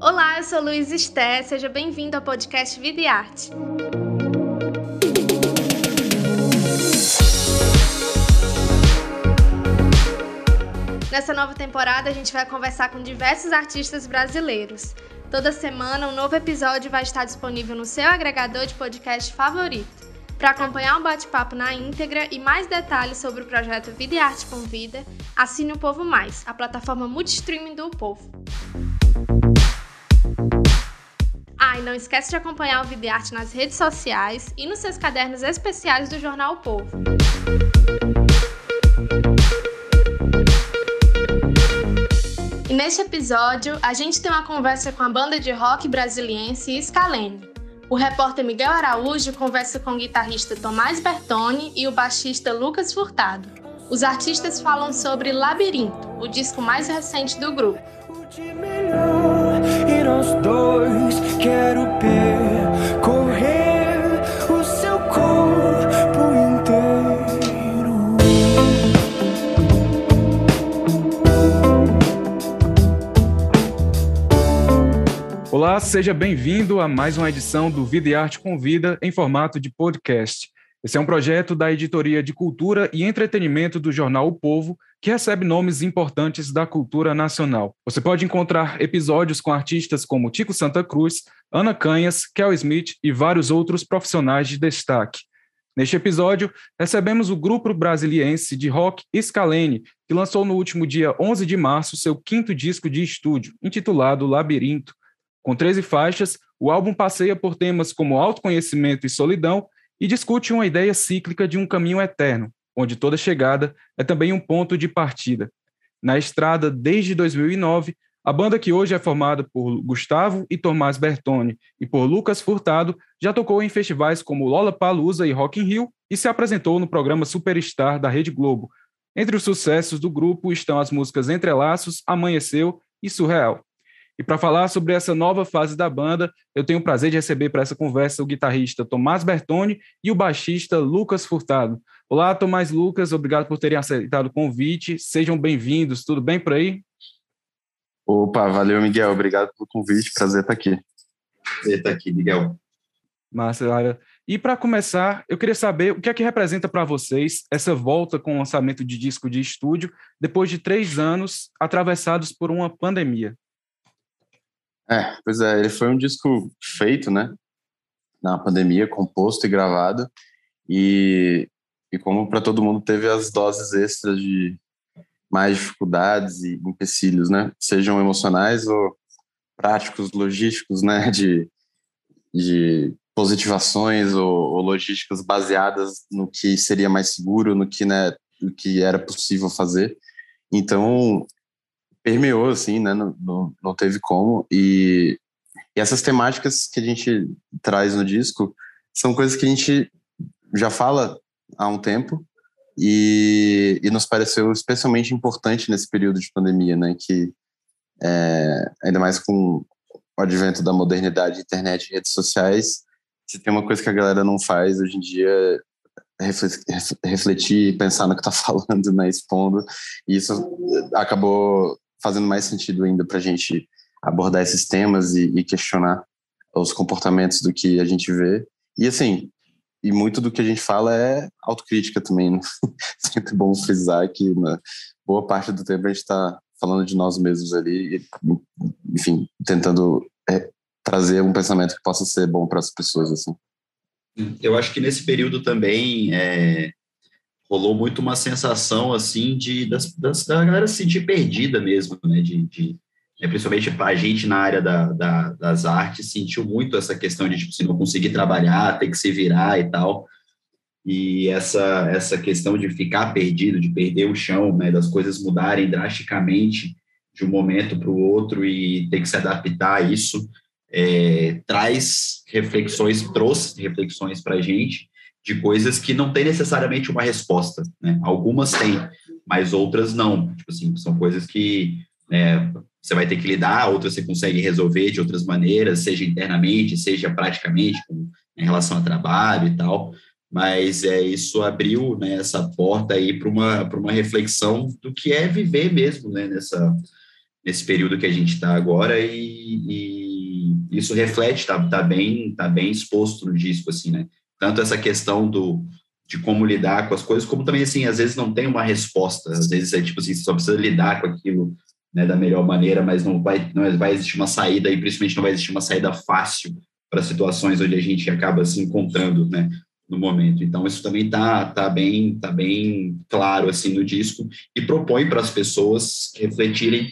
Olá, eu sou Luiz Esté, seja bem-vindo ao podcast Vida e Arte. Nessa nova temporada, a gente vai conversar com diversos artistas brasileiros. Toda semana, um novo episódio vai estar disponível no seu agregador de podcast favorito. Para acompanhar o um bate-papo na íntegra e mais detalhes sobre o projeto Vida e Arte com Vida, assine o Povo Mais, a plataforma multistreaming do Povo. E não esquece de acompanhar o Vida e Arte nas redes sociais e nos seus cadernos especiais do jornal o Povo. E neste episódio, a gente tem uma conversa com a banda de rock brasiliense Scalene. O repórter Miguel Araújo conversa com o guitarrista Tomás Bertoni e o baixista Lucas Furtado. Os artistas falam sobre Labirinto, o disco mais recente do grupo. Nós dois quero percorrer o seu corpo inteiro. Olá, seja bem-vindo a mais uma edição do Vida e Arte com Vida em formato de podcast. Esse é um projeto da Editoria de Cultura e Entretenimento do jornal O Povo, que recebe nomes importantes da cultura nacional. Você pode encontrar episódios com artistas como Tico Santa Cruz, Ana Canhas, Kel Smith e vários outros profissionais de destaque. Neste episódio, recebemos o grupo brasiliense de rock Scalene, que lançou no último dia 11 de março seu quinto disco de estúdio, intitulado Labirinto. Com 13 faixas, o álbum passeia por temas como autoconhecimento e solidão e discute uma ideia cíclica de um caminho eterno, onde toda chegada é também um ponto de partida. Na estrada desde 2009, a banda que hoje é formada por Gustavo e Tomás Bertoni e por Lucas Furtado já tocou em festivais como Lollapalooza e Rock in Rio e se apresentou no programa Superstar da Rede Globo. Entre os sucessos do grupo estão as músicas Entrelaços, Amanheceu e Surreal. E para falar sobre essa nova fase da banda, eu tenho o prazer de receber para essa conversa o guitarrista Tomás Bertoni e o baixista Lucas Furtado. Olá, Tomás Lucas, obrigado por terem aceitado o convite. Sejam bem-vindos. Tudo bem por aí? Opa, valeu, Miguel. Obrigado pelo convite. Prazer estar aqui. Prazer estar aqui, Miguel. Massa, E para começar, eu queria saber o que é que representa para vocês essa volta com o lançamento de disco de estúdio depois de três anos atravessados por uma pandemia. É, pois é, ele foi um disco feito, né, na pandemia, composto e gravado, e, e como para todo mundo teve as doses extras de mais dificuldades e empecilhos, né, sejam emocionais ou práticos, logísticos, né, de, de positivações ou, ou logísticas baseadas no que seria mais seguro, no que, né, no que era possível fazer. Então, permeou, assim, né? Não, não, não teve como. E, e essas temáticas que a gente traz no disco são coisas que a gente já fala há um tempo e, e nos pareceu especialmente importante nesse período de pandemia, né? Que é, ainda mais com o advento da modernidade, internet e redes sociais, se tem uma coisa que a galera não faz hoje em dia refletir e pensar no que está falando, né, expondo, e isso acabou fazendo mais sentido ainda para a gente abordar esses temas e, e, questionar os comportamentos do que a gente vê. E assim, e muito do que a gente fala é autocrítica também. Né? Sempre bom frisar que na boa parte do tempo a gente está falando de nós mesmos ali, e, enfim, tentando é, trazer um pensamento que possa ser bom para as pessoas assim. Eu acho que nesse período também é, rolou muito uma sensação assim de das, das, da galera se sentir perdida mesmo, né? De, de né? principalmente a gente na área da, da, das artes sentiu muito essa questão de tipo, se não conseguir trabalhar, ter que se virar e tal. E essa essa questão de ficar perdido, de perder o chão, né? Das coisas mudarem drasticamente de um momento para o outro e ter que se adaptar a isso. É, traz reflexões, trouxe reflexões para a gente de coisas que não tem necessariamente uma resposta, né? Algumas têm, mas outras não. Tipo assim, são coisas que né, você vai ter que lidar, outras você consegue resolver de outras maneiras, seja internamente, seja praticamente, com, em relação ao trabalho e tal. Mas é, isso abriu né, essa porta aí para uma, uma reflexão do que é viver mesmo né, nessa, nesse período que a gente está agora e, e, isso reflete, tá, tá, bem, tá bem exposto no disco, assim, né? Tanto essa questão do, de como lidar com as coisas, como também, assim, às vezes não tem uma resposta, às vezes é tipo assim, só precisa lidar com aquilo né, da melhor maneira, mas não vai, não vai existir uma saída, e principalmente não vai existir uma saída fácil para situações onde a gente acaba se encontrando, né, no momento. Então isso também tá tá bem tá bem claro assim no disco e propõe para as pessoas refletirem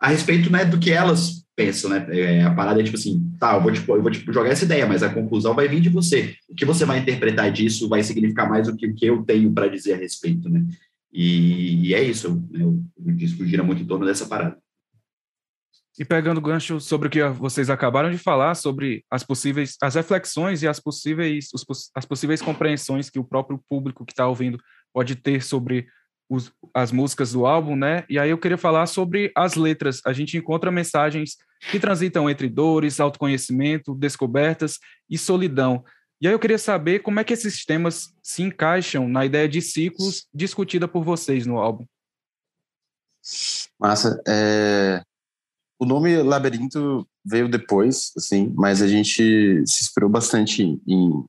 a respeito né, do que elas pensam, né? É, a parada é tipo assim, tá, eu vou, tipo, eu vou tipo, jogar essa ideia, mas a conclusão vai vir de você. O que você vai interpretar disso vai significar mais do que o que eu tenho para dizer a respeito, né? E, e é isso, né? o, o disco gira muito em torno dessa parada. E pegando o gancho sobre o que vocês acabaram de falar, sobre as possíveis, as reflexões e as possíveis, os, as possíveis compreensões que o próprio público que está ouvindo pode ter sobre os, as músicas do álbum, né? E aí eu queria falar sobre as letras. A gente encontra mensagens que transitam entre dores, autoconhecimento, descobertas e solidão. E aí eu queria saber como é que esses temas se encaixam na ideia de ciclos discutida por vocês no álbum. Massa. É o nome Labirinto veio depois, assim, mas a gente se inspirou bastante em,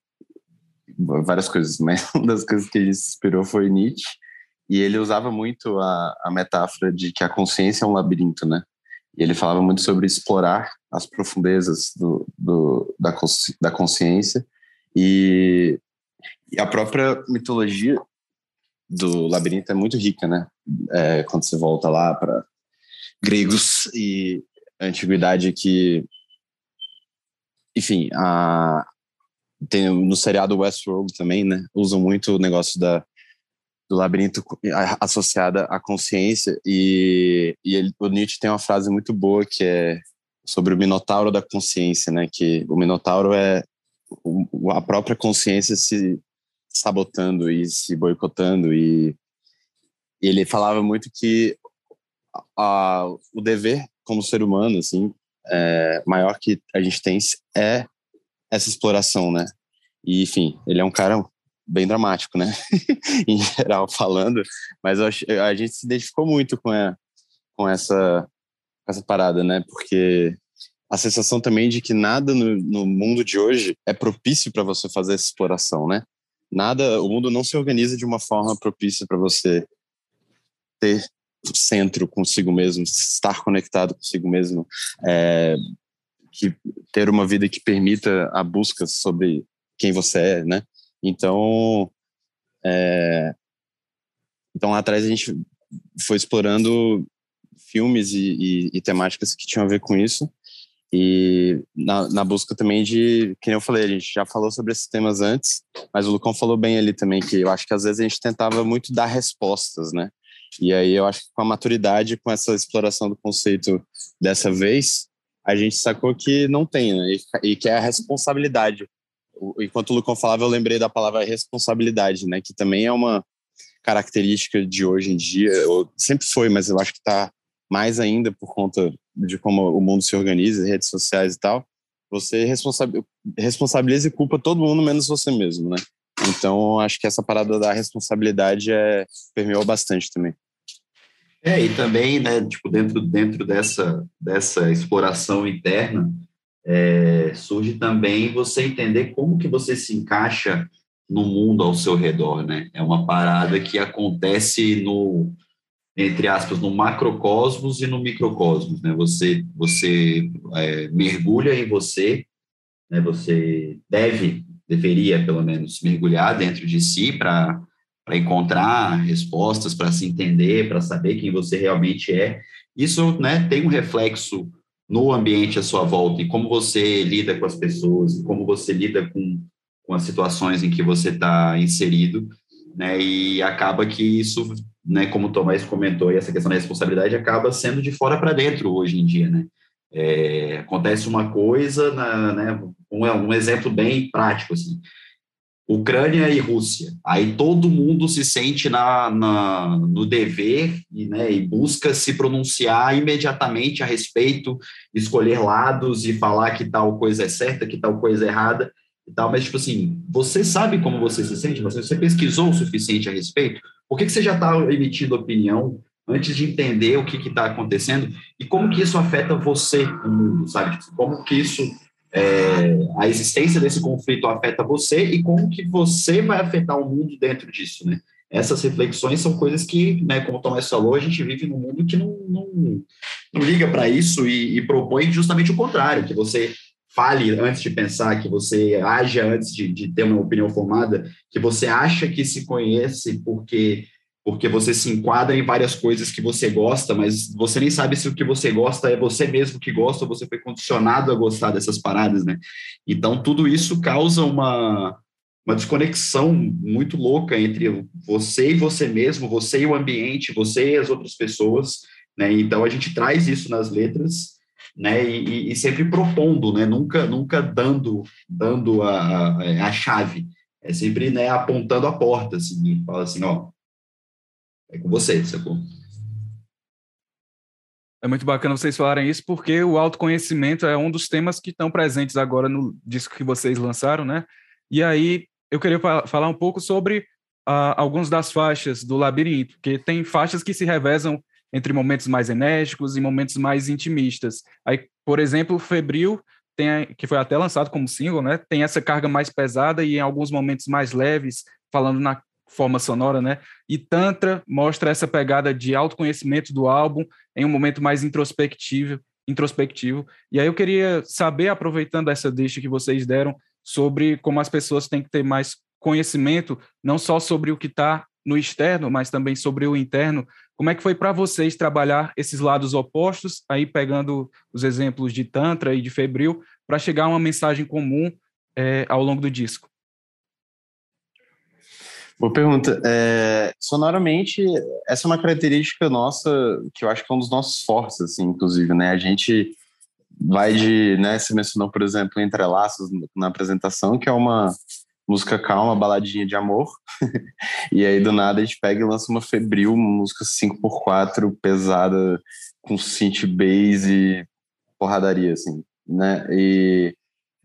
várias coisas, mas uma das coisas que a gente se inspirou foi Nietzsche, e ele usava muito a, a metáfora de que a consciência é um labirinto, né? E ele falava muito sobre explorar as profundezas do, do da, consci, da consciência e, e, a própria mitologia do labirinto é muito rica, né? É, quando você volta lá para gregos e antiguidade que, enfim, a, tem no seriado Westworld também, né? Usam muito o negócio da do labirinto associada à consciência e, e ele, o Nietzsche tem uma frase muito boa que é sobre o minotauro da consciência, né? Que o minotauro é a própria consciência se sabotando e se boicotando e ele falava muito que a, o dever como ser humano, assim, é, maior que a gente tem é essa exploração, né? E, enfim, ele é um cara bem dramático, né? em geral falando, mas acho, a gente se identificou muito com, a, com essa com essa parada, né? Porque a sensação também de que nada no, no mundo de hoje é propício para você fazer essa exploração, né? Nada, o mundo não se organiza de uma forma propícia para você ter centro consigo mesmo, estar conectado consigo mesmo, é, que ter uma vida que permita a busca sobre quem você é, né? Então, é, então lá atrás a gente foi explorando filmes e, e, e, temáticas que tinham a ver com isso e na, na, busca também de, que eu falei, a gente já falou sobre esses temas antes, mas o Lucão falou bem ali também que eu acho que às vezes a gente tentava muito dar respostas, né? E aí eu acho que com a maturidade, com essa exploração do conceito dessa vez, a gente sacou que não tem, né? E, e que é a responsabilidade. Enquanto o Lucão falava, eu lembrei da palavra responsabilidade, né? Que também é uma característica de hoje em dia, ou sempre foi, mas eu acho que está mais ainda por conta de como o mundo se organiza, redes sociais e tal. Você responsabiliza e culpa todo mundo menos você mesmo, né? Então, acho que essa parada da responsabilidade é, permeou bastante também. É, e também, né, tipo, dentro, dentro dessa, dessa exploração interna, é, surge também você entender como que você se encaixa no mundo ao seu redor, né? É uma parada que acontece no, entre aspas, no macrocosmos e no microcosmos, né? Você, você é, mergulha em você, né? Você deve deveria, pelo menos, mergulhar dentro de si para encontrar respostas, para se entender, para saber quem você realmente é. Isso né, tem um reflexo no ambiente à sua volta e como você lida com as pessoas, como você lida com, com as situações em que você está inserido, né, e acaba que isso, né, como o Tomás comentou, e essa questão da responsabilidade acaba sendo de fora para dentro hoje em dia, né, é, acontece uma coisa, na, né, um, um exemplo bem prático, assim, Ucrânia e Rússia. Aí todo mundo se sente na, na, no dever e, né, e busca se pronunciar imediatamente a respeito, escolher lados e falar que tal coisa é certa, que tal coisa é errada e tal. Mas, tipo assim, você sabe como você se sente? Você, você pesquisou o suficiente a respeito? Por que, que você já está emitindo opinião antes de entender o que está acontecendo e como que isso afeta você no mundo, sabe? Tipo, como que isso, é, a existência desse conflito afeta você e como que você vai afetar o mundo dentro disso, né? Essas reflexões são coisas que, né, como o Tomás falou, a gente vive num mundo que não, não, não liga para isso e, e propõe justamente o contrário, que você fale antes de pensar, que você haja antes de, de, ter uma opinião formada, que você acha que se conhece porque porque você se enquadra em várias coisas que você gosta, mas você nem sabe se o que você gosta é você mesmo que gosta ou você foi condicionado a gostar dessas paradas, né? Então, tudo isso causa uma, uma desconexão muito louca entre você e você mesmo, você e o ambiente, você e as outras pessoas, né? Então, a gente traz isso nas letras, né? E, e sempre propondo, né? Nunca, nunca dando, dando a, a, a chave. É sempre né, apontando a porta, assim, fala assim, ó, é com você, sacou? É muito bacana vocês falarem isso, porque o autoconhecimento é um dos temas que estão presentes agora no disco que vocês lançaram, né? E aí eu queria falar um pouco sobre uh, algumas das faixas do Labirinto, porque tem faixas que se revezam entre momentos mais enérgicos e momentos mais intimistas. Aí, por exemplo, Febril, que foi até lançado como single, né? Tem essa carga mais pesada e em alguns momentos mais leves, falando na forma sonora, né? E Tantra mostra essa pegada de autoconhecimento do álbum em um momento mais introspectivo, introspectivo. E aí eu queria saber, aproveitando essa deixa que vocês deram, sobre como as pessoas têm que ter mais conhecimento, não só sobre o que está no externo, mas também sobre o interno. Como é que foi para vocês trabalhar esses lados opostos, aí pegando os exemplos de Tantra e de Febril, para chegar a uma mensagem comum é, ao longo do disco? Boa pergunta. É, sonoramente, essa é uma característica nossa que eu acho que é um dos nossos fortes, assim, inclusive, né? A gente vai de, né, você mencionou, por exemplo, Entrelaços na apresentação, que é uma música calma, baladinha de amor, e aí do nada a gente pega e lança uma Febril, uma música 5x4, pesada, com synth bass e porradaria, assim, né? E,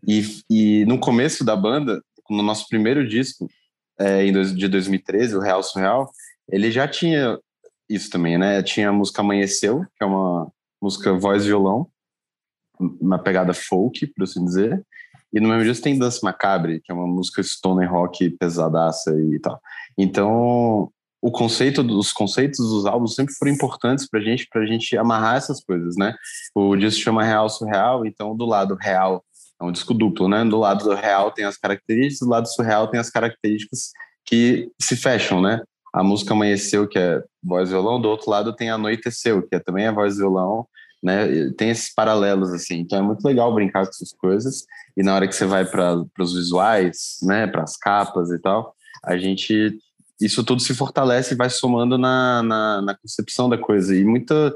e, e no começo da banda, no nosso primeiro disco, é, de 2013, o Real Surreal, ele já tinha isso também, né? Tinha a música Amanheceu, que é uma música voz violão, uma pegada folk, por assim dizer. E no mesmo dia tem Dança Macabre, que é uma música stoner rock pesadaça e tal. Então, o conceito dos conceitos dos álbuns sempre foram importantes pra gente, pra gente amarrar essas coisas, né? O disco chama Real Surreal, então do lado real é um disco duplo, né? Do lado do real tem as características, do lado surreal tem as características que se fecham, né? A música Amanheceu, que é voz e violão, do outro lado tem Anoiteceu, que é também a voz e violão, né? Tem esses paralelos, assim. Então é muito legal brincar com essas coisas. E na hora que você vai para os visuais, né? Para as capas e tal, a gente. Isso tudo se fortalece e vai somando na, na, na concepção da coisa. E muita.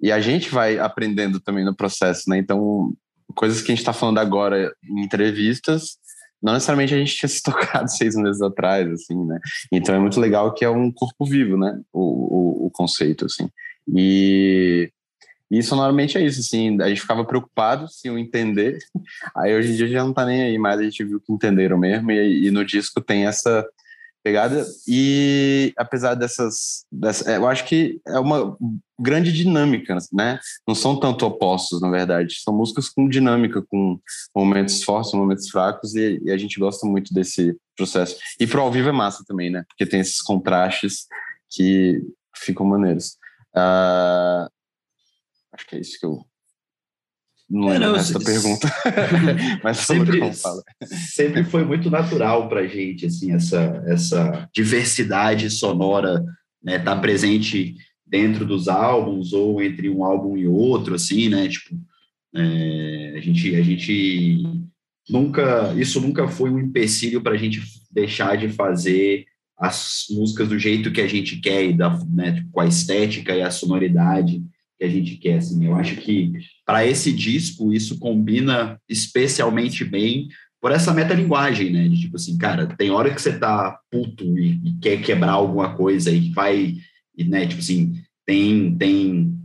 E a gente vai aprendendo também no processo, né? Então, coisas que a gente está falando agora em entrevistas, não necessariamente a gente tinha se tocado seis meses atrás, assim, né? Então é muito legal que é um corpo vivo, né? O, o, o conceito, assim. E, e sonoramente é isso, assim, a gente ficava preocupado se eu entender, aí hoje em dia já não tá nem aí, mas a gente viu que entenderam mesmo, e, e no disco tem essa pegada. E apesar dessas, dessa, é, eu acho que é uma grande dinâmica, né? Não são tanto opostos, na verdade. São músicas com dinâmica, com momentos fortes, momentos fracos, e, e a gente gosta muito desse processo. E pro ao vivo é massa também, né? Porque tem esses contrastes que ficam maneiros. Uh, acho que é isso que eu não é, essa pergunta, mas sempre, sempre foi muito natural para a gente, assim, essa, essa diversidade sonora né, tá presente dentro dos álbuns ou entre um álbum e outro, assim, né, tipo, é, a gente, a gente nunca, isso nunca foi um empecilho para a gente deixar de fazer as músicas do jeito que a gente quer e da, né, tipo, com a estética e a sonoridade que a gente quer. Assim. Eu acho que para esse disco isso combina especialmente bem por essa metalinguagem, né? De tipo assim, cara, tem hora que você tá puto e, e quer quebrar alguma coisa e vai, e, né? Tipo assim, tem tem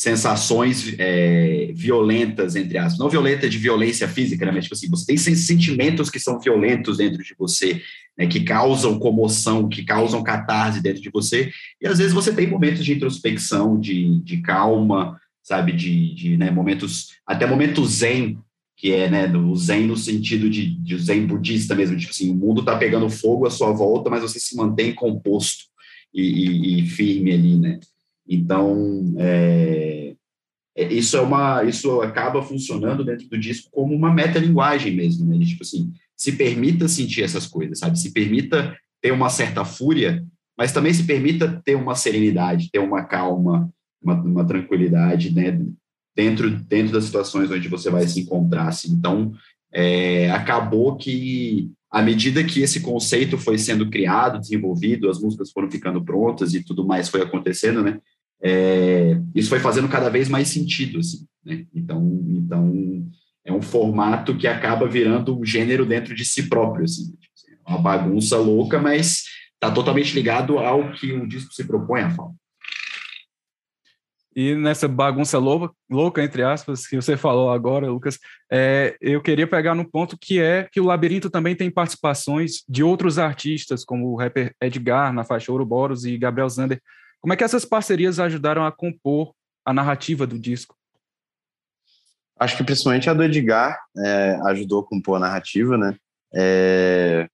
sensações é, violentas, entre aspas. Não violenta de violência física, né? Mas, tipo assim, você tem sentimentos que são violentos dentro de você, né? que causam comoção, que causam catarse dentro de você. E, às vezes, você tem momentos de introspecção, de, de calma, sabe? De, de né? momentos, até momento zen, que é né, o zen no sentido de, de zen budista mesmo. Tipo assim, o mundo está pegando fogo à sua volta, mas você se mantém composto e, e, e firme ali, né? Então, é, é, isso é uma, isso acaba funcionando dentro do disco como uma metalinguagem mesmo, né? tipo assim, se permita sentir essas coisas, sabe? Se permita ter uma certa fúria, mas também se permita ter uma serenidade, ter uma calma, uma, uma tranquilidade, né? Dentro, dentro das situações onde você vai se encontrar, assim. Então, é, acabou que à medida que esse conceito foi sendo criado, desenvolvido, as músicas foram ficando prontas e tudo mais foi acontecendo, né? é, isso foi fazendo cada vez mais sentido, assim, né? Então, então é um formato que acaba virando um gênero dentro de si próprio, assim, uma bagunça louca, mas está totalmente ligado ao que o disco se propõe a falar. E nessa bagunça louca, louca, entre aspas, que você falou agora, Lucas, é, eu queria pegar no ponto que é que o Labirinto também tem participações de outros artistas, como o rapper Edgar, na faixa Ouroboros, e Gabriel Zander, como é que essas parcerias ajudaram a compor a narrativa do disco? Acho que principalmente a do Edgar é, ajudou a compor a narrativa, né? É,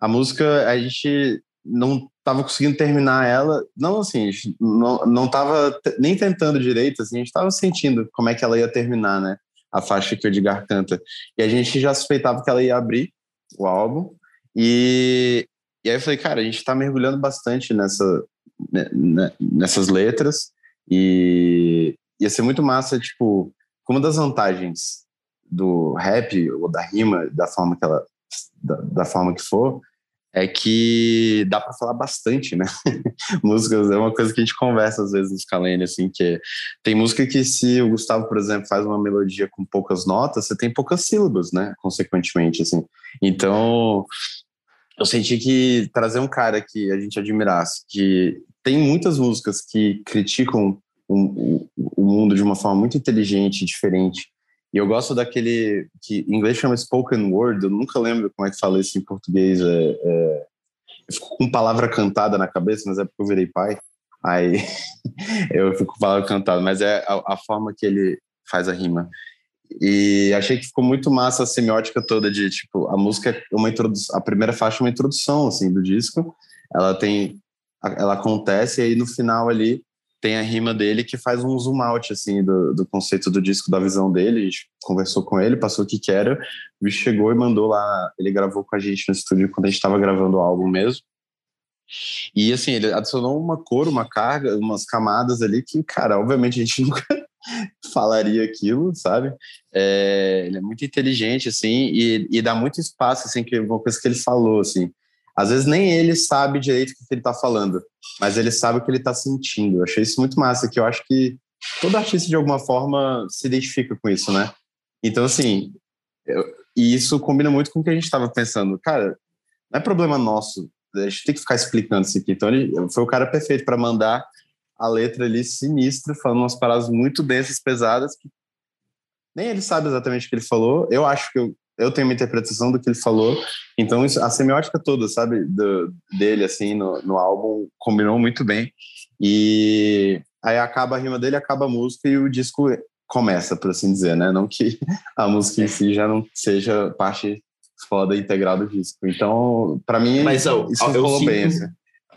a música, a gente não estava conseguindo terminar ela, não assim, não, não tava nem tentando direito, assim, a gente estava sentindo como é que ela ia terminar, né? A faixa que o Edgar canta. E a gente já suspeitava que ela ia abrir o álbum, e, e aí eu falei, cara, a gente está mergulhando bastante nessa, né, né, nessas letras e ia ser muito massa, tipo, uma das vantagens do rap ou da rima, da forma que ela, da, da forma que for, é que dá para falar bastante, né? Músicas é uma coisa que a gente conversa às vezes no Scalene, assim, que tem música que se o Gustavo, por exemplo, faz uma melodia com poucas notas, você tem poucas sílabas, né? Consequentemente, assim. Então, eu senti que trazer um cara que a gente admirasse, que tem muitas músicas que criticam o, o, mundo de uma forma muito inteligente, diferente. E eu gosto daquele que em inglês chama spoken word, eu nunca lembro como é que fala isso em português. É, é, eu fico com palavra cantada na cabeça, mas é porque eu virei pai. Aí eu fico com palavra cantada, mas é a, a forma que ele faz a rima. E achei que ficou muito massa a semiótica toda de, tipo, a música é uma introdução, a primeira faixa é uma introdução, assim, do disco. Ela tem ela acontece e aí no final ali tem a rima dele que faz um zoom out assim do, do conceito do disco, da visão dele. A gente conversou com ele, passou o que que era, o bicho chegou e mandou lá. Ele gravou com a gente no estúdio quando a gente estava gravando o álbum mesmo. E assim, ele adicionou uma cor, uma carga, umas camadas ali que, cara, obviamente a gente nunca falaria aquilo, sabe? É, ele é muito inteligente, assim, e, e dá muito espaço, assim, que uma coisa que ele falou, assim, às vezes nem ele sabe direito o que ele está falando, mas ele sabe o que ele está sentindo. Eu achei isso muito massa, que eu acho que todo artista, de alguma forma, se identifica com isso, né? Então, assim, eu, e isso combina muito com o que a gente estava pensando. Cara, não é problema nosso, a gente tem que ficar explicando isso aqui. Então, ele foi o cara perfeito para mandar a letra ali sinistra, falando umas paradas muito densas, pesadas, que nem ele sabe exatamente o que ele falou. Eu acho que eu eu tenho uma interpretação do que ele falou. Então, isso, a semiótica toda, sabe, do, dele, assim, no, no álbum, combinou muito bem. E aí acaba a rima dele, acaba a música e o disco começa, por assim dizer, né? Não que a música em si já não seja parte foda integral do disco. Então, para mim, Mas, isso eu, eu sinto, bem. Assim.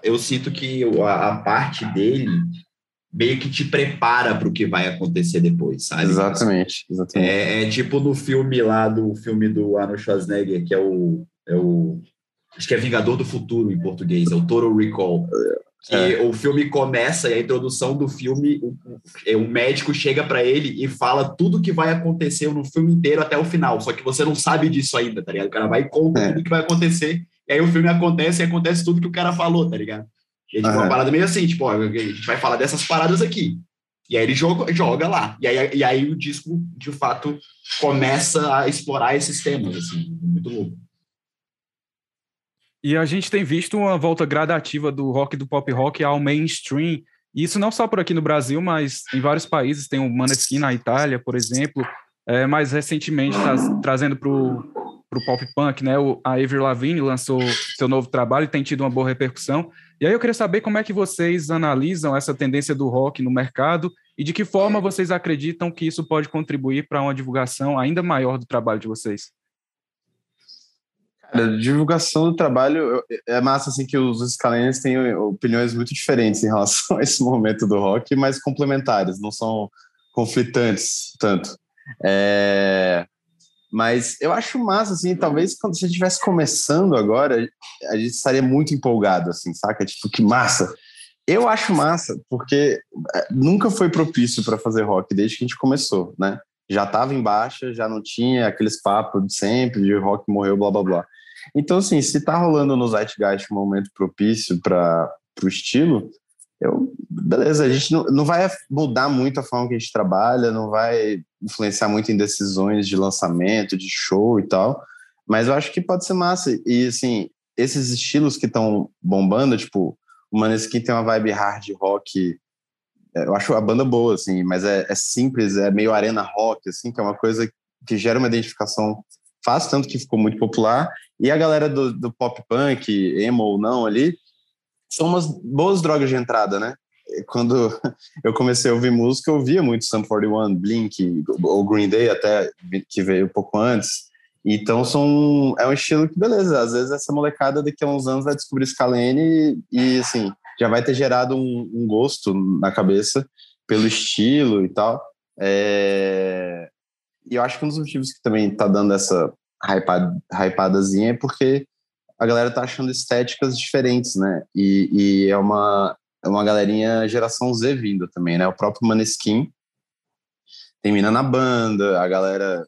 Eu sinto que a, a parte dele meio que te prepara para o que vai acontecer depois, sabe? Exatamente, exatamente. É, é, tipo no filme lá do filme do Arnold Schwarzenegger, que é o, é o acho que é Vingador do Futuro em português, é o Total Recall. Que é. o filme começa e a introdução do filme, o, o, médico chega para ele e fala tudo que vai acontecer no filme inteiro até o final. Só que você não sabe disso ainda, tá ligado? O cara vai e conta é. tudo que vai acontecer. E aí o filme acontece e acontece tudo que o cara falou, tá ligado? E tipo, uhum. uma parada meio assim, tipo, ó, a gente vai falar dessas paradas aqui. E aí ele joga, joga lá. E aí, e aí o disco, de fato, começa a explorar esses temas, assim, muito louco. E a gente tem visto uma volta gradativa do rock do pop rock ao mainstream. E isso não só por aqui no Brasil, mas em vários países. Tem o Maneskin na Itália, por exemplo. É, mais recentemente, tá trazendo para o pop punk, né? O, a Avril Lavigne lançou seu novo trabalho e tem tido uma boa repercussão. E aí eu queria saber como é que vocês analisam essa tendência do rock no mercado e de que forma vocês acreditam que isso pode contribuir para uma divulgação ainda maior do trabalho de vocês. Cara, divulgação do trabalho é massa assim que os escalênios têm opiniões muito diferentes em relação a esse momento do rock, mas complementares, não são conflitantes tanto. É... Mas eu acho massa, assim, talvez quando você estivesse começando agora, a gente estaria muito empolgado, assim, saca? Tipo, que massa! Eu acho massa, porque é, nunca foi propício para fazer rock desde que a gente começou, né? Já estava em baixa, já não tinha aqueles papos de sempre, de rock morreu, blá blá blá. Então, assim, se tá rolando no Zeitgeist um momento propício para o estilo, eu, beleza, a gente não, não vai mudar muito a forma que a gente trabalha, não vai influenciar muito em decisões de lançamento, de show e tal, mas eu acho que pode ser massa. E, assim, esses estilos que estão bombando, tipo, o Maneskin tem uma vibe hard rock, é, eu acho a banda boa, assim, mas é, é simples, é meio arena rock, assim, que é uma coisa que gera uma identificação fácil, tanto que ficou muito popular, e a galera do, do pop punk, emo ou não ali, são umas boas drogas de entrada, né? Quando eu comecei a ouvir música, eu ouvia muito Sum 41, Blink, ou Green Day até, que veio um pouco antes. Então são, é um estilo que, beleza, às vezes essa molecada daqui a uns anos vai descobrir Scalene e, assim, já vai ter gerado um, um, gosto na cabeça pelo estilo e tal. É... E eu acho que um dos motivos que também tá dando essa hypad, hypadazinha é porque a galera tá achando estéticas diferentes, né? E, e é uma, é uma galerinha geração Z vindo também, né? O próprio Maneskin tem mina na banda, a galera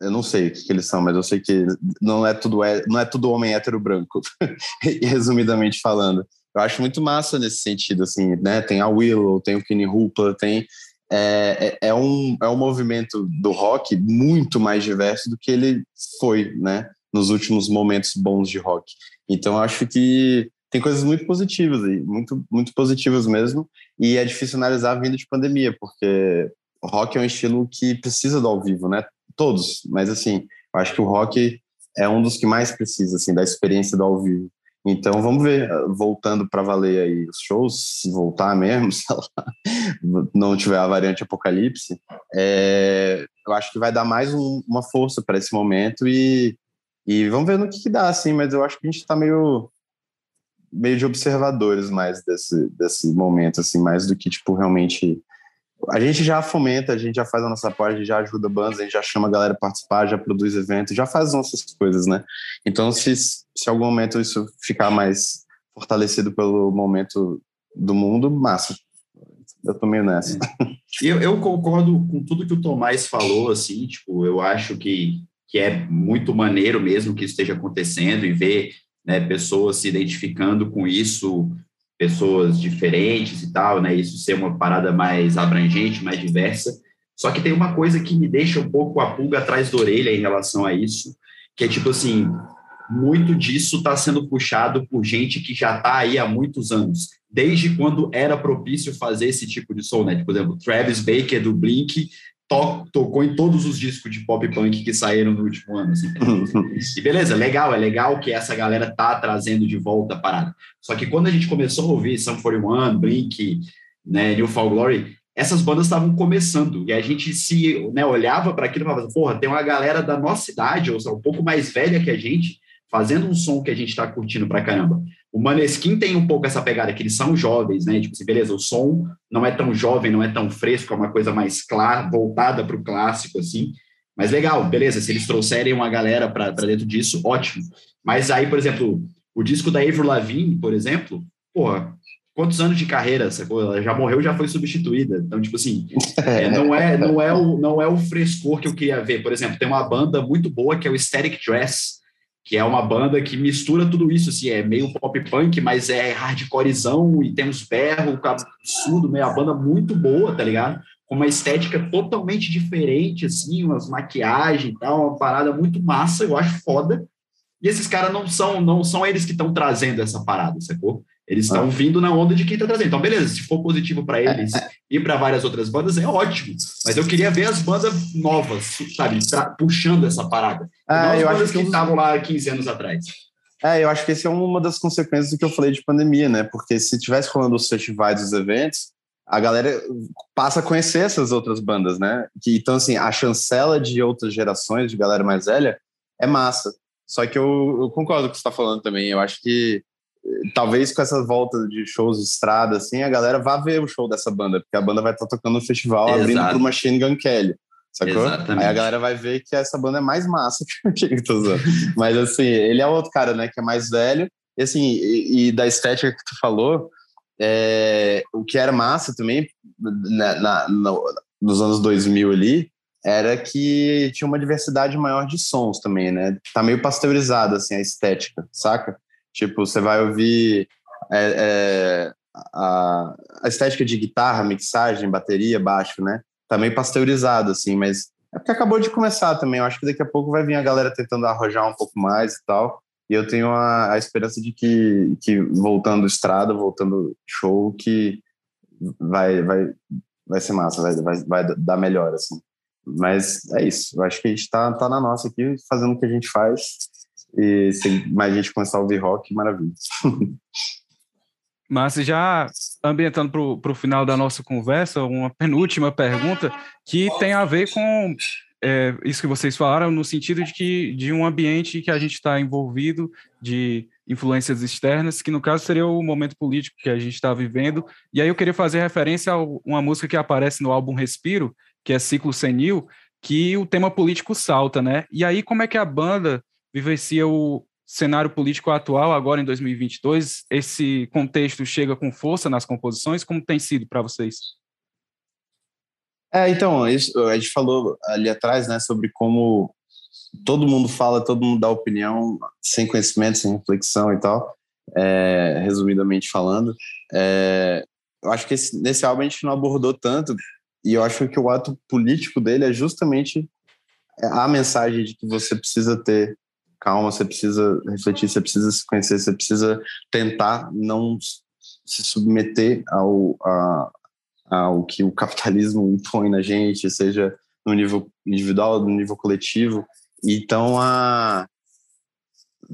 eu não sei o que, que, eles são, mas eu sei que não é tudo não é tudo homem hétero branco, resumidamente falando. Eu acho muito massa nesse sentido, assim, né? Tem a Willow, tem o Kenny Hooper, tem é, é, é, um, é um movimento do rock muito mais diverso do que ele foi, né? Nos últimos momentos bons de rock. Então acho que tem coisas muito positivas aí, muito, muito positivas mesmo. E é difícil analisar vindo de pandemia, porque o rock é um estilo que precisa do ao vivo, né? Todos, mas assim, acho que o rock é um dos que mais precisa, assim, da experiência do ao vivo. Então vamos ver, voltando para valer aí os shows, se voltar mesmo, se não tiver a variante apocalipse, é, eu acho que vai dar mais um, uma força para esse momento e e vamos ver no que, que dá, assim, mas eu acho que a gente está meio meio de observadores mais desse, desse momento, assim, mais do que, tipo, realmente... A gente já fomenta, a gente já faz a nossa parte, a gente já ajuda bandas, a gente já chama a galera a participar, já produz eventos, já faz as nossas coisas, né? Então, se, se algum momento isso ficar mais fortalecido pelo momento do mundo, massa. Eu tô meio nessa. É. Eu, eu concordo com tudo que o Tomás falou, assim, tipo, eu acho que que é muito maneiro mesmo que isso esteja acontecendo e ver né, pessoas se identificando com isso, pessoas diferentes e tal, né, isso ser uma parada mais abrangente, mais diversa. Só que tem uma coisa que me deixa um pouco a pulga atrás da orelha em relação a isso, que é tipo assim, muito disso está sendo puxado por gente que já está aí há muitos anos, desde quando era propício fazer esse tipo de som, né? Por exemplo, Travis Baker do Blink to, tocou em todos os discos de pop punk que saíram no último ano. Assim, e beleza, legal, é legal que essa galera tá trazendo de volta a parada. Só que quando a gente começou a ouvir Sum 41, Blink, né, New Fall Glory, essas bandas estavam começando e a gente se né, olhava para aquilo e falava, porra, tem uma galera da nossa idade, ou seja, um pouco mais velha que a gente, fazendo um som que a gente está curtindo pra caramba. O Maneskin tem um pouco essa pegada, que eles são jovens, né? Tipo assim, beleza, o som não é tão jovem, não é tão fresco, é uma coisa mais clara, voltada para o clássico, assim. Mas legal, beleza, se eles trouxerem uma galera para dentro disso, ótimo. Mas aí, por exemplo, o disco da Avril Lavigne, por exemplo, porra, quantos anos de carreira, sacou? Ela já morreu, já foi substituída. Então, tipo assim, é, não, é, não, é o, não é o frescor que eu queria ver. Por exemplo, tem uma banda muito boa que é o Static Dress, que é uma banda que mistura tudo isso, assim, é meio pop punk, mas é hardcorezão e tem uns berros, absurdo, meio a banda muito boa, tá ligado? Com uma estética totalmente diferente, assim, umas maquiagens e tal, uma parada muito massa, eu acho foda. E esses caras não são, não são eles que estão trazendo essa parada, sacou? Eles estão ah. vindo na onda de quem está trazendo. Então, beleza, se for positivo para eles é, é. e para várias outras bandas, é ótimo. Mas eu queria ver as bandas novas, sabe, puxando essa parada. É, não as eu bandas acho que estavam lá 15 anos atrás. É, eu acho que esse é uma das consequências do que eu falei de pandemia, né? Porque se tivesse falando dos festivais, dos eventos, a galera passa a conhecer essas outras bandas, né? Que, então, assim, a chancela de outras gerações, de galera mais velha, é massa. Só que eu, eu concordo com o que você está falando também. Eu acho que talvez com essa volta de shows de estrada, assim, a galera vá ver o show dessa banda, porque a banda vai estar tá tocando no festival Exato. abrindo pro Machine Gun Kelly. Sacou? Exatamente. Aí a galera vai ver que essa banda é mais massa que o usando. Mas assim, ele é outro cara, né, que é mais velho. E assim, e, e da estética que tu falou, é, o que era massa também na, na, no, nos anos 2000 ali, era que tinha uma diversidade maior de sons também, né? Tá meio pasteurizada, assim, a estética, saca? Tipo, você vai ouvir é, é, a, a, estética de guitarra, mixagem, bateria, baixo, né? Tá meio pasteurizado, assim, mas é porque acabou de começar também. Eu acho que daqui a pouco vai vir a galera tentando arrojar um pouco mais e tal. E eu tenho a, a esperança de que, que voltando estrada, voltando show, que vai, vai, vai ser massa, vai, vai, vai dar melhor, assim. Mas é isso. Eu acho que a gente tá, tá na nossa aqui, fazendo o que a gente faz e se mais gente começar a ouvir rock, maravilha. Mas já ambientando para o final da nossa conversa, uma penúltima pergunta que tem a ver com é, isso que vocês falaram, no sentido de que de um ambiente que a gente está envolvido, de influências externas, que no caso seria o momento político que a gente está vivendo. E aí eu queria fazer referência a uma música que aparece no álbum Respiro, que é Ciclo Senil, que o tema político salta, né? E aí como é que a banda vivencia o cenário político atual, agora em 2022? Esse contexto chega com força nas composições? Como tem sido para vocês? É, então, isso, a gente falou ali atrás, né, sobre como todo mundo fala, todo mundo dá opinião, sem conhecimento, sem reflexão e tal, é, resumidamente falando. É, eu acho que esse, nesse álbum a gente não abordou tanto, e eu acho que o ato político dele é justamente a mensagem de que você precisa ter calma, você precisa refletir, você precisa se conhecer, você precisa tentar não se submeter ao, a, ao que o capitalismo impõe na gente, seja no nível individual, no nível coletivo. Então, a,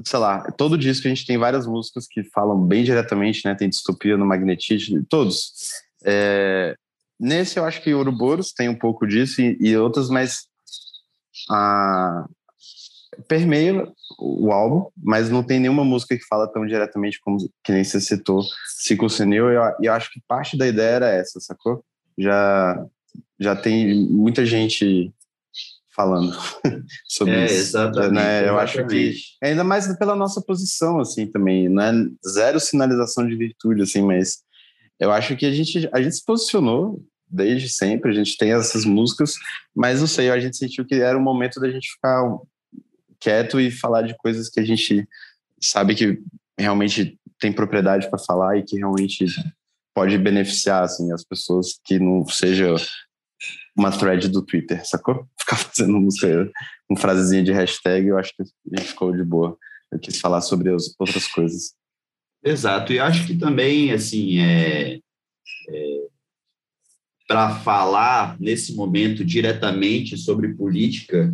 sei lá, todo disco a gente tem várias músicas que falam bem diretamente, né? Tem Distopia no Magnetite, todos. É, nesse eu acho que Ouroboros tem um pouco disso e, e outros, mas a, permeia o álbum, mas não tem nenhuma música que fala tão diretamente como que nem você citou Ciclo Senil, e eu, eu acho que parte da ideia era essa, sacou? Já, já tem muita gente falando sobre é, isso. Exatamente, né? Eu acho que ainda mais pela nossa posição assim também, não é zero sinalização de virtude assim, mas eu acho que a gente a gente se posicionou desde sempre, a gente tem essas músicas, mas não sei, a gente sentiu que era o momento da gente ficar quieto e falar de coisas que a gente sabe que realmente tem propriedade para falar e que realmente pode beneficiar assim as pessoas que não seja uma thread do Twitter, sacou? Ficar fazendo música, uma frasezinha de hashtag, eu acho que a gente ficou de boa. Eu quis falar sobre as outras coisas. Exato, e acho que também, assim, é, é para falar nesse momento diretamente sobre política,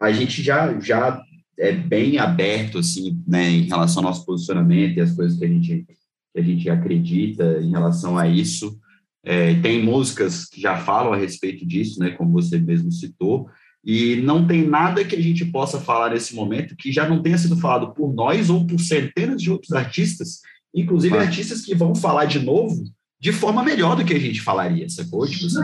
a gente já, já é bem aberto, assim, né, em relação ao nosso posicionamento e as coisas que a gente, que a gente acredita em relação a isso. É, tem músicas que já falam a respeito disso, né, como você mesmo citou, e não tem nada que a gente possa falar nesse momento que já não tenha sido falado por nós ou por centenas de outros artistas, inclusive ah. artistas que vão falar de novo de forma melhor do que a gente falaria, sacou? Tipo assim,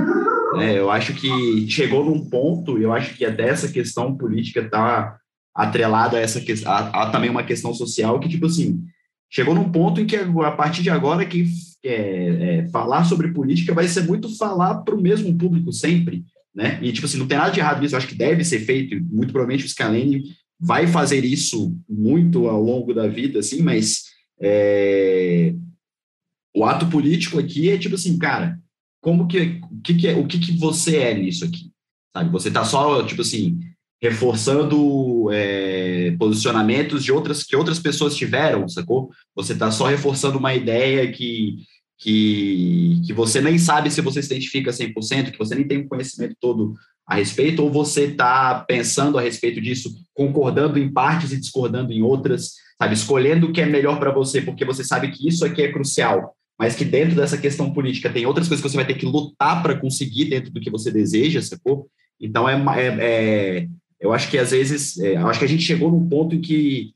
é, eu acho que chegou num ponto, eu acho que até essa questão política está atrelada a essa questão, a, também uma questão social que, tipo assim, chegou num ponto em que a partir de agora quem é, é, falar sobre política vai ser muito falar para o mesmo público sempre, né? E, tipo assim, não tem nada de errado nisso, eu acho que deve ser feito, muito provavelmente o Scalene vai fazer isso muito ao longo da vida, assim, mas é, o ato político aqui é tipo assim, cara, como que, o que, que é, o que, que você é nisso aqui? Sabe? Você tá só, tipo assim, reforçando é, posicionamentos de outras que outras pessoas tiveram, sacou? Você está só reforçando uma ideia que, que, que você nem sabe se você se identifica 100%, que você nem tem o conhecimento todo a respeito, ou você está pensando a respeito disso, concordando em partes e discordando em outras, sabe? Escolhendo o que é melhor para você, porque você sabe que isso aqui é crucial, mas que dentro dessa questão política tem outras coisas que você vai ter que lutar para conseguir dentro do que você deseja, sacou? Então, é, é, é eu acho que às vezes, é, eu acho que a gente chegou num ponto em que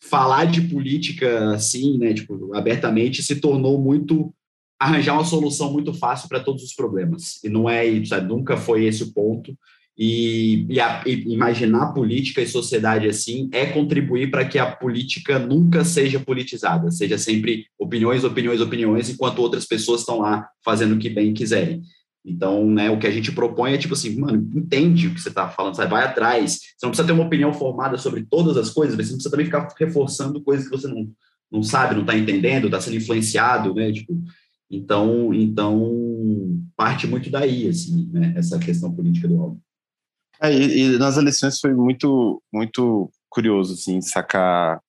falar de política assim, né, tipo, abertamente, se tornou muito arranjar uma solução muito fácil para todos os problemas. E não é, sabe, nunca foi esse o ponto. E, e, a, e, imaginar política e sociedade assim é contribuir para que a política nunca seja politizada, seja sempre opiniões, opiniões, opiniões, enquanto outras pessoas estão lá fazendo o que bem quiserem. Então, né, o que a gente propõe é tipo assim, mano, entende o que você está falando, sabe? vai atrás. Você não precisa ter uma opinião formada sobre todas as coisas, mas você não precisa também ficar reforçando coisas que você não, não sabe, não está entendendo, está sendo influenciado, né? Tipo, então, então parte muito daí, assim, né, essa questão política do álbum. É, e, e, nas eleições foi muito, muito curioso, assim, sacar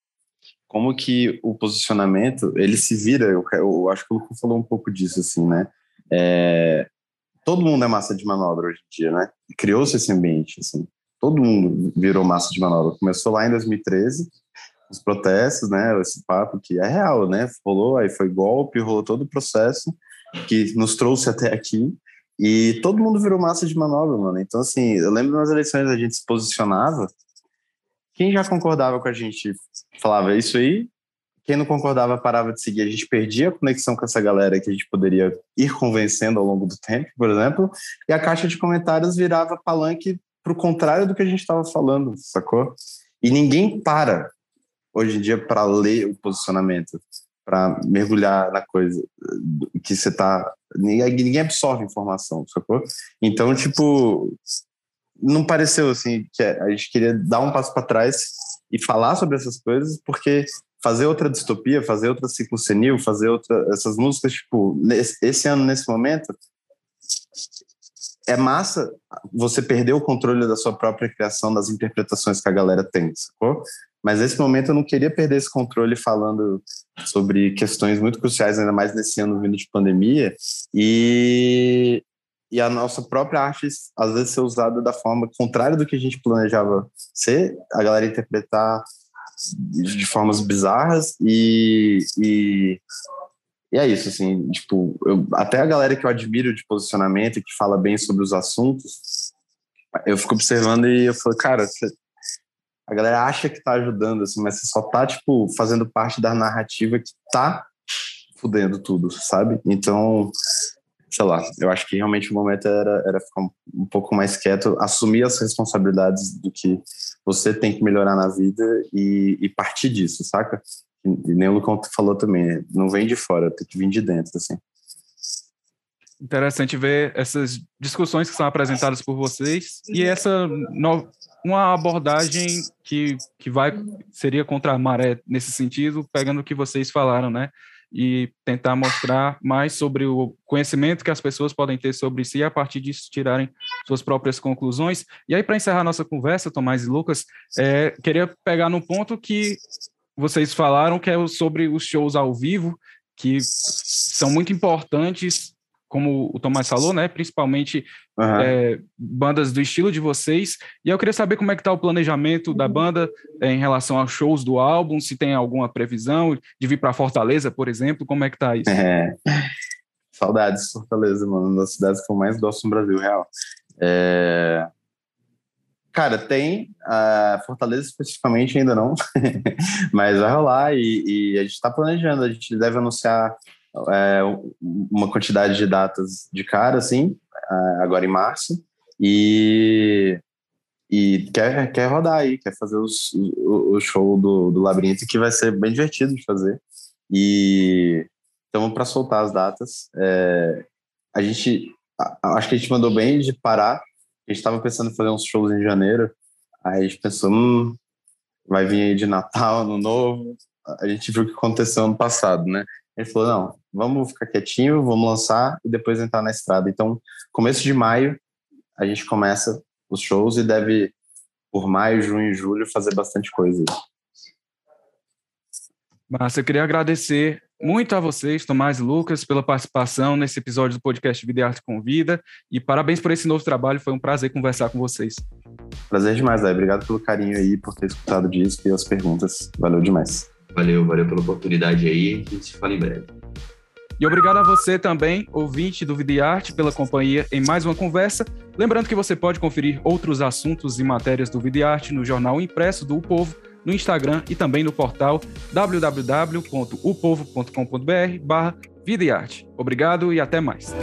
como que o posicionamento, ele se vira, eu, eu acho que o Luco falou um pouco disso, assim, né? É, todo mundo é massa de manobra hoje em dia, né? Criou-se esse ambiente, assim. Todo mundo virou massa de manobra. Começou lá em 2013, os protestos, né? Esse papo que é real, né? Rolou, aí foi golpe, rolou todo o processo que nos trouxe até aqui. E todo mundo virou massa de manobra, mano. Então, assim, eu lembro nas eleições a gente se posicionava. Quem já concordava com a gente falava isso aí, quem não concordava parava de seguir. A gente perdia a conexão com essa galera que a gente poderia ir convencendo ao longo do tempo, por exemplo, e a caixa de comentários virava palanque para o contrário do que a gente estava falando, sacou? E ninguém para hoje em dia para ler o posicionamento, para mergulhar na coisa que você. Ninguém, ninguém absorve informação, sacou? Então, tipo, não pareceu assim que a gente queria dar um passo para trás e falar sobre essas coisas, porque fazer outra distopia, fazer outra ciclo senil, fazer outra essas músicas tipo nesse, esse ano nesse momento é massa você perder o controle da sua própria criação, das interpretações que a galera tem, sacou? Mas nesse momento eu não queria perder esse controle falando sobre questões muito cruciais, ainda mais nesse ano vindo de pandemia, e, e a nossa própria arte às vezes ser usada da forma contrária do que a gente planejava ser, a galera interpretar de formas bizarras e, e, e é isso, assim, tipo, eu, até a galera que eu admiro de posicionamento e que fala bem sobre os assuntos, eu fico observando e eu falo, cara, você, a galera acha que tá ajudando, assim, mas você só tá, tipo, fazendo parte da narrativa que tá fudendo tudo, sabe? Então, sei lá, eu acho que realmente o momento era, era ficar um, pouco mais quieto, assumir as responsabilidades do que você tem que melhorar na vida e, e partir disso, saca? E nem o Lucão falou também, não vem de fora, tem que vir de dentro, assim. Interessante ver essas discussões que são apresentadas por vocês e essa no, uma abordagem que, que vai seria contra a maré nesse sentido, pegando o que vocês falaram, né? e tentar mostrar mais sobre o conhecimento que as pessoas podem ter sobre si e a partir disso tirarem suas próprias conclusões. E aí, para encerrar nossa conversa, Tomás e Lucas, é, queria pegar no ponto que vocês falaram, que é sobre os shows ao vivo, que são muito importantes como o Tomás falou, né? Principalmente uhum. é, bandas do estilo de vocês. E eu queria saber como é que está o planejamento da banda é, em relação aos shows do álbum, se tem alguma previsão de vir para Fortaleza, por exemplo, como é que tá isso? É. Saudades Fortaleza, mano, uma das cidades que eu mais gosto no Brasil, real. É... Cara, tem. Uh, Fortaleza especificamente ainda não, mas vai rolar e, e a gente está planejando. A gente deve anunciar é, uma quantidade de datas de cara, assim, é, agora em março, e, e quer, quer rodar aí, quer fazer os, o, o show do, do Labirinto, que vai ser bem divertido de fazer. E estamos para soltar as datas. É, a gente, acho que a gente mandou bem de parar. A gente estava pensando em fazer uns shows em janeiro. Aí a gente pensou, hum, vai vir aí de Natal, Ano Novo. A gente viu o que aconteceu ano passado, né? Ele falou: não, vamos ficar quietinho, vamos lançar e depois entrar na estrada. Então, começo de maio, a gente começa os shows e deve por maio, junho e julho, fazer bastante coisa. Márcia, eu queria agradecer muito a vocês, Tomás e Lucas, pela participação nesse episódio do podcast Vida e Arte Convida. E parabéns por esse novo trabalho, foi um prazer conversar com vocês. Prazer demais, Dai. Obrigado pelo carinho aí, por ter escutado disso e as perguntas. Valeu demais. Valeu, valeu pela oportunidade aí. A gente se fala em breve. E obrigado a você também, ouvinte do Vida e Arte, pela companhia em mais uma conversa. Lembrando que você pode conferir outros assuntos e matérias do Vida e Arte no jornal impresso do o Povo, no Instagram e também no portal www.upovo.com.br barra Vida e Arte. Obrigado e até mais.